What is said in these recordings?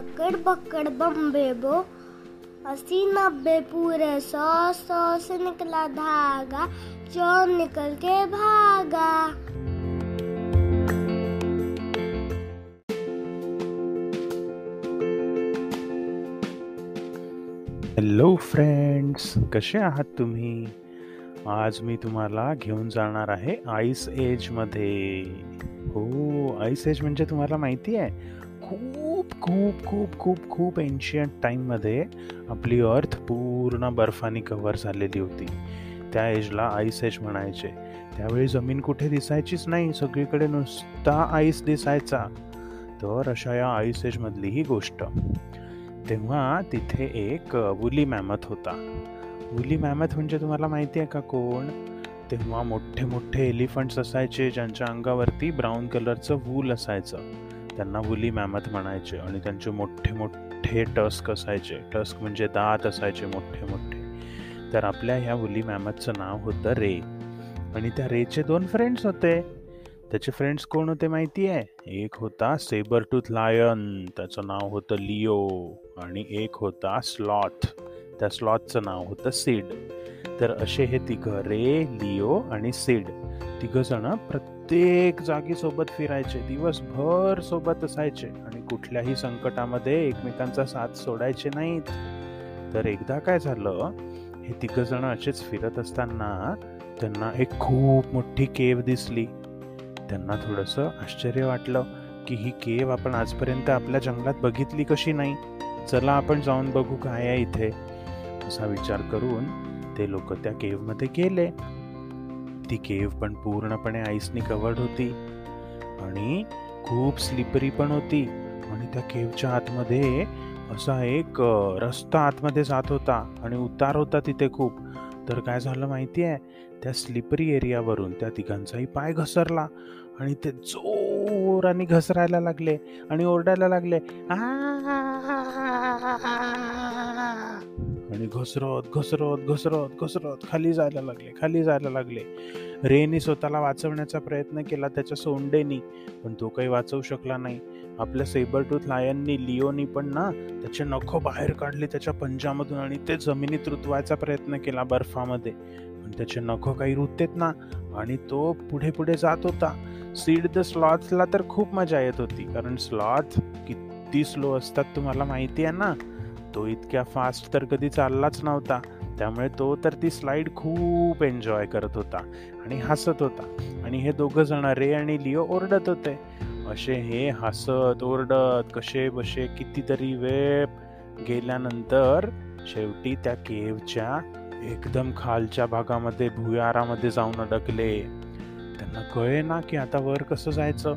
अकड़ बकड़ बम्बे बो। अस्सी नब्बे पूरे सौ सौ से निकला धागा, चोर निकल के भागा। हॅलो फ्रेंड्स कसे आहात तुम्ही? आज मी तुम्हाला घेऊन जाणार आहे आईस एज मध्ये. हो आईस एज म्हणजे तुम्हाला माहिती आहे, खूप खूप खूप खूप खूप एन्शियंट टाईममध्ये आपली अर्थ पूर्ण बर्फाने कव्हर झालेली होती. त्या एजला आईस एज म्हणायचे. त्यावेळी जमीन कुठे दिसायचीच नाही. सगळीकडे नुसता आईस दिसायचा. तर अशा या आईस एजमधली ही गोष्ट. तेव्हा तिथे एक वुली मॅमथ होता. वुली मॅमथ म्हणजे तुम्हाला माहिती आहे का कोण? तेव्हा मोठे मोठे एलिफंट्स असायचे ज्यांच्या अंगावरती ब्राऊन कलरचं वूल असायचं. त्यांना वुली मॅमथ म्हणायचे आणि त्यांचे मोठे मोठे टस्क असायचे. टस्क म्हणजे दात असायचे मोठे मोठे. तर आपल्या ह्या वुली मॅमथचं नाव होतं रे. आणि त्या रेचे दोन फ्रेंड्स होते. त्याचे फ्रेंड्स कोण होते माहिती आहे एक होता सेबर टूथ लायन त्याचं नाव होतं लिओ आणि एक होता स्लॉथ त्या स्लॉथचं नाव होतं सीड तर असे हे तिघं रे लिओ आणि सीड तिघ जण प्रत्येक जागी सोबत फिरायचे दिवसभर सोबत असायचे आणि कुठल्याही संकटामध्ये एकमेकांचा साथ सोडायचे नाहीत. तर एकदा काय झालं हे तिघ जण असेच फिरत असताना त्यांना एक खूप मोठी केव दिसली. त्यांना थोडंसं आश्चर्य वाटलं की ही केव आपण आजपर्यंत आपल्या जंगलात बघितली कशी नाही. चला आपण जाऊन बघू काय आहे इथे. असा विचार करून ते लोक त्या केवमध्ये गेले. ती केव पण पूर्णपणे आईसनी कवर्ड होती आणि खूप स्लिपरी पण होती आणि त्या केवच्या आतमध्ये असा एक रस्ता आतमध्ये जात होता आणि उतार होता तिथे खूप तर काय झालं माहिती आहे त्या स्लिपरी एरियावरून त्या तिघांचाही पाय घसरला आणि ते जोराने घसरायला लागले आणि ओरडायला लागले आ आणि घसरत घसरत घसरत घसरत खाली जायला लागले खाली जायला लागले. रेनी स्वतःला वाचवण्याचा प्रयत्न केला त्याच्या सोंडेनी पण तो काही वाचवू शकला नाही. आपल्या सेबरटूथ लायननी लिओनी पण ना त्याचे नखो बाहेर काढले त्याच्या पंजामधून आणि ते जमिनीत रुतवायचा प्रयत्न केला बर्फामध्ये. पण त्याचे नखो काही रुततेत ना आणि तो पुढे पुढे जात होता. सीड द स्लॉथला तर खूप मजा येत होती कारण स्लॉथ किती स्लो असतात तुम्हाला माहिती आहे ना? तो इतक्या फास्ट तर कधी चाललाच नव्हता. त्यामुळे तो तर ती स्लाईड खूप एन्जॉय करत होता आणि हसत होता. आणि हे दोघं जण रे आणि लिओ ओरडत होते. असे हे हसत ओरडत कसे बसे कितीतरी वेळ गेल्यानंतर शेवटी त्या केवच्या एकदम खालच्या भागामध्ये भुयारामध्ये जाऊन अडकले. त्यांना कळे ना की आता वर कसं जायचं?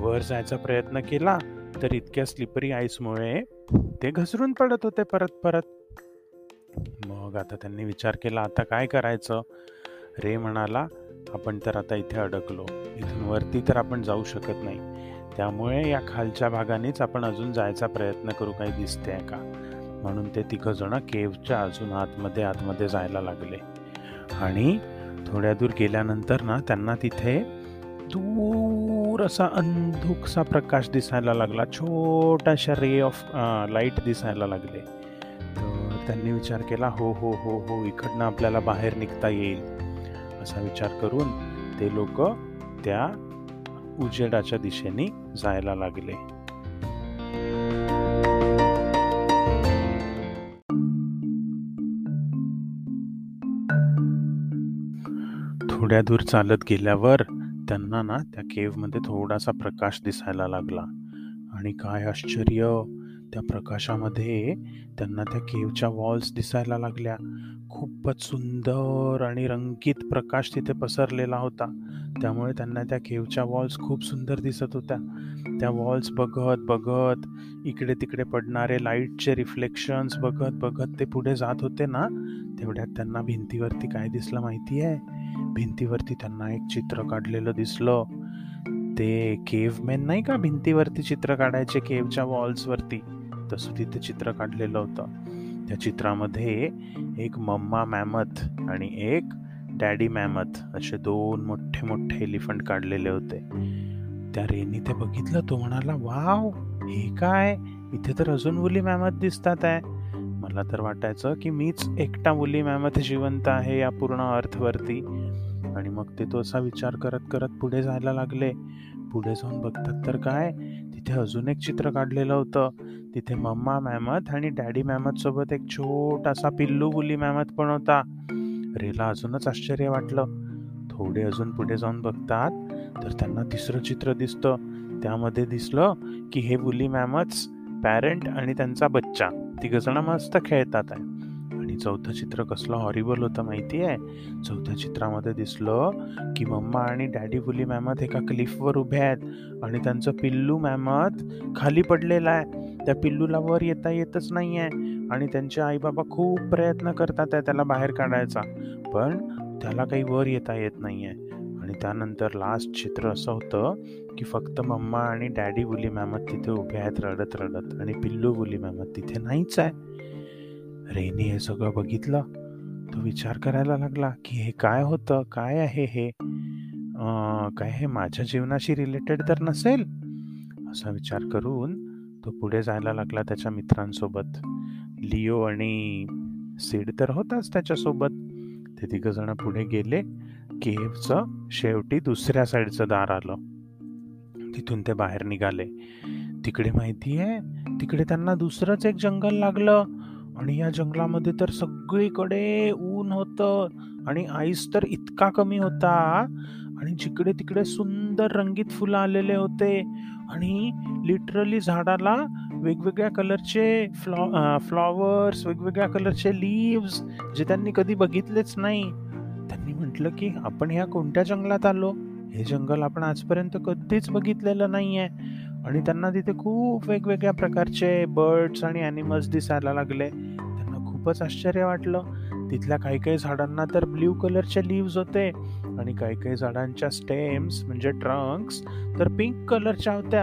वर जायचा प्रयत्न केला. तर इतक्या स्लिपरी आईसमुळे ते घसरून पडत होते परत परत. मग आता त्यांनी विचार केला आता काय करायचं? रे म्हणाला आपण तर आता इथे अडकलो. इथून वरती तर आपण जाऊ शकत नाही. त्यामुळे या खालच्या भागानेच आपण अजून जायचा प्रयत्न करू काही दिसते का? म्हणून ते तिघं केवच्या अजून आतमध्ये आतमध्ये जायला लागले. आणि थोड्या दूर गेल्यानंतर ना त्यांना तिथे दूर असा अंधुकसा प्रकाश दिसायला लागला. छोटाशा रे ऑफ लाइट दिसायला लागले. तर त्यांनी विचार केला हो हो हो हो इकडनं आपल्याला बाहेर निघता येईल. असा विचार करून ते लोक त्या उजेडाच्या दिशेने जायला लागले. थोड्या दूर चालत गेल्यावर त्यांना ना त्या केवमध्ये थोडासा प्रकाश दिसायला लागला. आणि काय आश्चर्य! त्या प्रकाशामध्ये त्यांना त्या केवच्या वॉल्स दिसायला लागल्या. खूपच सुंदर आणि रंगीत प्रकाश तिथे पसरलेला होता. त्यामुळे त्यांना त्या केवच्या वॉल्स खूप सुंदर दिसत होत्या. त्या वॉल्स बघत बघत इकडे तिकडे पडणारे लाईटचे रिफ्लेक्शन्स बघत बघत ते पुढे जात होते ना तेवढ्यात त्यांना भिंतीवरती काय दिसलं माहिती आहे भिंतीवरती त्यांना एक चित्र काढलेलं दिसलं. ते केवमॅन नाही का? भिंतीवरती चित्र काढायचे केवच्या वॉल्सवरती तसं तिथे चित्र काढलेलं होतं. त्या चित्रामध्ये एक मम्मा मॅमथ आणि एक डॅडी मॅमथ असे दोन मोठे मोठे एलिफंट काढलेले होते. त्या रेनी ते बघितलं तो म्हणाला वाव हे काय? इथे तर अजून मुली मॅमत दिसतात आहे. मला तर वाटायचं की मीच एकटा मुली मॅमथ जिवंत आहे या पूर्ण अर्थवरती. आणि मग ते तो असा विचार करत करत पुढे जायला लागले. पुढे जाऊन बघतात तर काय? तिथे अजून एक चित्र काढलेलं होतं. तिथे मम्मा मॅमत आणि डॅडी मॅमत सोबत एक छोटासा पिल्लू बुली मॅमत पण होता. रेला अजूनच आश्चर्य वाटलं. थोडे अजून पुढे जाऊन बघतात तर त्यांना तिसरं चित्र दिसतं. त्यामध्ये दिसलं की हे बुली मॅमच पॅरेंट आणि त्यांचा बच्चा. तिघजण मस्त खेळतात आहे. चौथं चित्र कसलं हॉरिबल होतं माहिती आहे चौथ्या चित्रामध्ये दिसलं की मम्मा आणि डॅडी बुली मॅमत एका क्लिफवर उभे आहेत आणि त्यांचं पिल्लू मॅमत खाली पडलेलं आहे. त्या पिल्लूला वर येता येतच नाही आहे आणि त्यांचे आई बाबा खूप प्रयत्न करतात आहे त्याला बाहेर काढायचा पण त्याला काही वर येता येत नाही आहे आणि त्यानंतर लास्ट चित्र असं होतं की फक्त मम्मा आणि डॅडी बुली मॅमत तिथे उभे आहेत रडत रडत आणि पिल्लू बुली मॅमत तिथे नाहीच आहे. रेनी हे सगळं बघितलं. तो विचार करायला लागला की हे काय होतं? काय आहे हे? काय हे माझ्या जीवनाशी रिलेटेड तर नसेल? असा विचार करून तो पुढे जायला लागला त्याच्या मित्रांसोबत. लिओ आणि सीड तर होताच त्याच्यासोबत. ते तिघजण पुढे गेले. केव्हचं शेवटी दुसऱ्या साईडचं दार आलं. तिथून ते बाहेर निघाले. तिकडे माहिती आहे तिकडे त्यांना दुसरंच एक जंगल लागलं. आणि या जंगलामध्ये तर सगळीकडे ऊन होतं आणि आईस तर इतका कमी होता. आणि जिकडे तिकडे सुंदर रंगीत फुलं आलेले होते. आणि लिटरली झाडाला वेगवेगळ्या कलरचे फ्लॉ फ्लॉवर्स वेगवेगळ्या कलरचे लीव्स जे त्यांनी कधी बघितलेच नाही. त्यांनी म्हटलं की आपण ह्या कोणत्या जंगलात आलो? हे जंगल आपण आजपर्यंत कधीच बघितलेलं नाही आहे आणि त्यांना तिथे खूप वेगवेगळ्या प्रकारचे बर्ड्स आणि ॲनिमल्स दिसायला लागले. त्यांना खूपच आश्चर्य वाटलं. तिथल्या काही काही झाडांना तर ब्ल्यू कलरचे लिव्स होते आणि काही काही झाडांच्या स्टेम्स म्हणजे ट्रंक्स तर पिंक कलरच्या होत्या.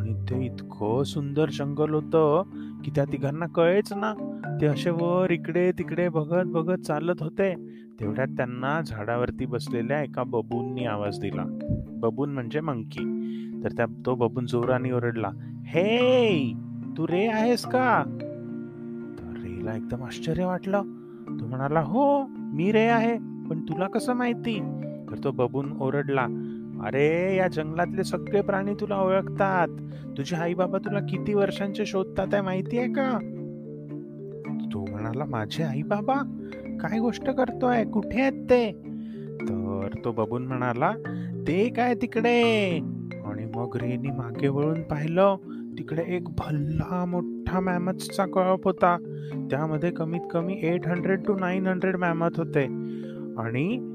आणि ते इतकं सुंदर जंगल होतं की त्या तिघांना कळेच ना. ते असे वर इकडे तिकडे बघत बघत चालत होते. तेवढ्यात त्यांना झाडावरती बसलेल्या एका बबूंनी आवाज दिला. बबून म्हणजे मंकी. तर त्या तो बबून जोराने ओरडला हे तू रे आहेस का? तर रेला एकदम आश्चर्य वाटलं. तो म्हणाला हो मी रे आहे पण तुला कसं माहिती? तर तो बबून ओरडला अरे या जंगलातले सगळे प्राणी तुला ओळखतात. तुझे आई बाबा तुला किती वर्षांचे शोधतात आहे माहिती आहे का? तो म्हणाला माझे आई बाबा काय गोष्ट करतोय? कुठे आहेत ते? तर तो बबून म्हणाला ते काय तिकडे. मगरीने मागे वळून पाहिलं तिकडे एक भल्ला मोठा मॅमथचा कळप होता. त्यामध्ये कमीत कमी eight hundred to nine hundred mammoth होते. आणि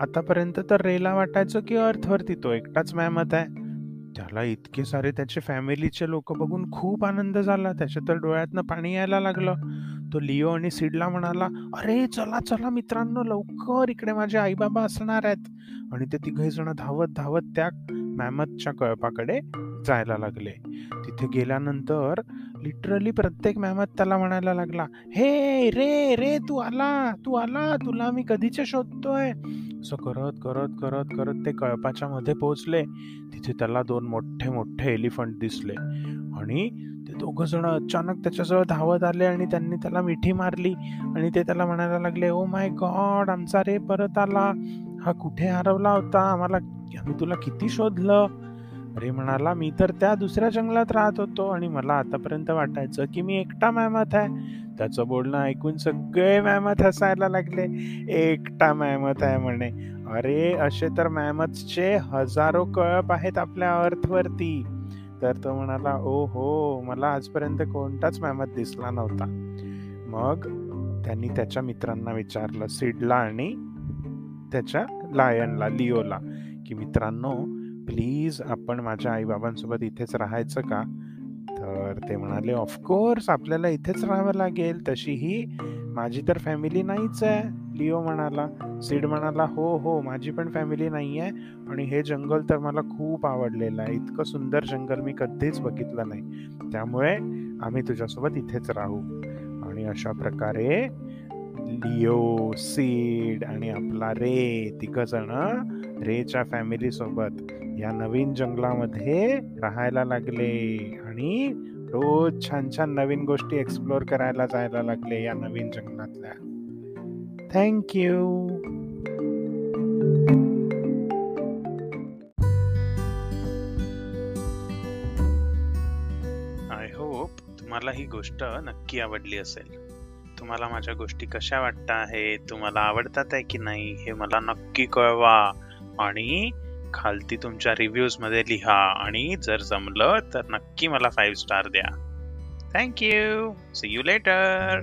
आतापर्यंत तर रेला वाटायचं की अर्थवरती तो एकटाच मॅमत आहे. त्याला इतके सारे त्याचे फॅमिलीचे लोक बघून खूप आनंद झाला. त्याच्या तर डोळ्यातनं पाणी यायला लागलं. तो लिओ आणि सिडला म्हणाला अरे चला चला मित्रांनो लवकर इकडे माझे आई बाबा असणार आहेत. आणि ते तिघही जण धावत धावत त्या मॅमतच्या कळपाकडे जायला लागले. तिथे गेल्यानंतर लिटरली प्रत्येक मॅमत त्याला म्हणायला लागला हे रे रे तू आला तू आला तुला मी कधीचे शोधतोय? असं करत करत करत करत ते कळपाच्या मध्ये पोहोचले. तिथे त्याला दोन मोठे मोठे एलिफंट दिसले आणि ते दोघ जण अचानक त्याच्याजवळ धावत आले आणि त्यांनी त्याला मिठी मारली आणि ते त्याला म्हणायला लागले ओ माय गॉड आमचा रे परत आला. हा कुठे हरवला होता? आम्हाला आम्ही तुला किती शोधलं? अरे म्हणाला मी तर त्या दुसऱ्या जंगलात राहत होतो आणि मला आतापर्यंत वाटायचं की मी एकटा मॅमत आहे. त्याचं बोलणं ऐकून सगळे मॅमत हसायला लागले. एकटा मॅमत आहे म्हणे. अरे असे तर मॅमथचे हजारो कळप आहेत आपल्या अर्थवरती. तर तो म्हणाला ओ हो मला आजपर्यंत कोणताच मॅमत दिसला नव्हता. मग त्यांनी त्याच्या मित्रांना विचारलं सिडला आणि त्याच्या लायनला लिओला. की मित्रांनो प्लीज आपण माझ्या आईबाबांसोबत इथेच राहायचं का? तर ते म्हणाले ऑफकोर्स आपल्याला इथेच राहावं लागेल. तशीही माझी तर फॅमिली नाहीच आहे लिओ म्हणाला. सीड म्हणाला हो हो माझी पण फॅमिली नाही आहे आणि हे जंगल तर मला खूप आवडलेलं आहे. इतकं सुंदर जंगल मी कधीच बघितलं नाही. त्यामुळे आम्ही तुझ्यासोबत इथेच राहू. आणि अशा प्रकारे लिओ सीड आणि आपला रे तिघ जण रेच्या फॅमिली सोबत या नवीन जंगलामध्ये राहायला लागले आणि रोज छान छान नवीन गोष्टी एक्सप्लोर करायला जायला लागले या नवीन जंगलातल्या. थँक्यू आय होप तुम्हाला ही गोष्ट नक्की आवडली असेल. तुम्हाला माझ्या गोष्टी कशा वाटत आहे तुम्हाला आवडतात आहे की नाही हे मला नक्की कळवा. आणि खालती तुमच्या रिव्ह्यूजमध्ये लिहा. आणि जर जमलं तर नक्की मला फाईव्ह स्टार द्या. Thank you see you later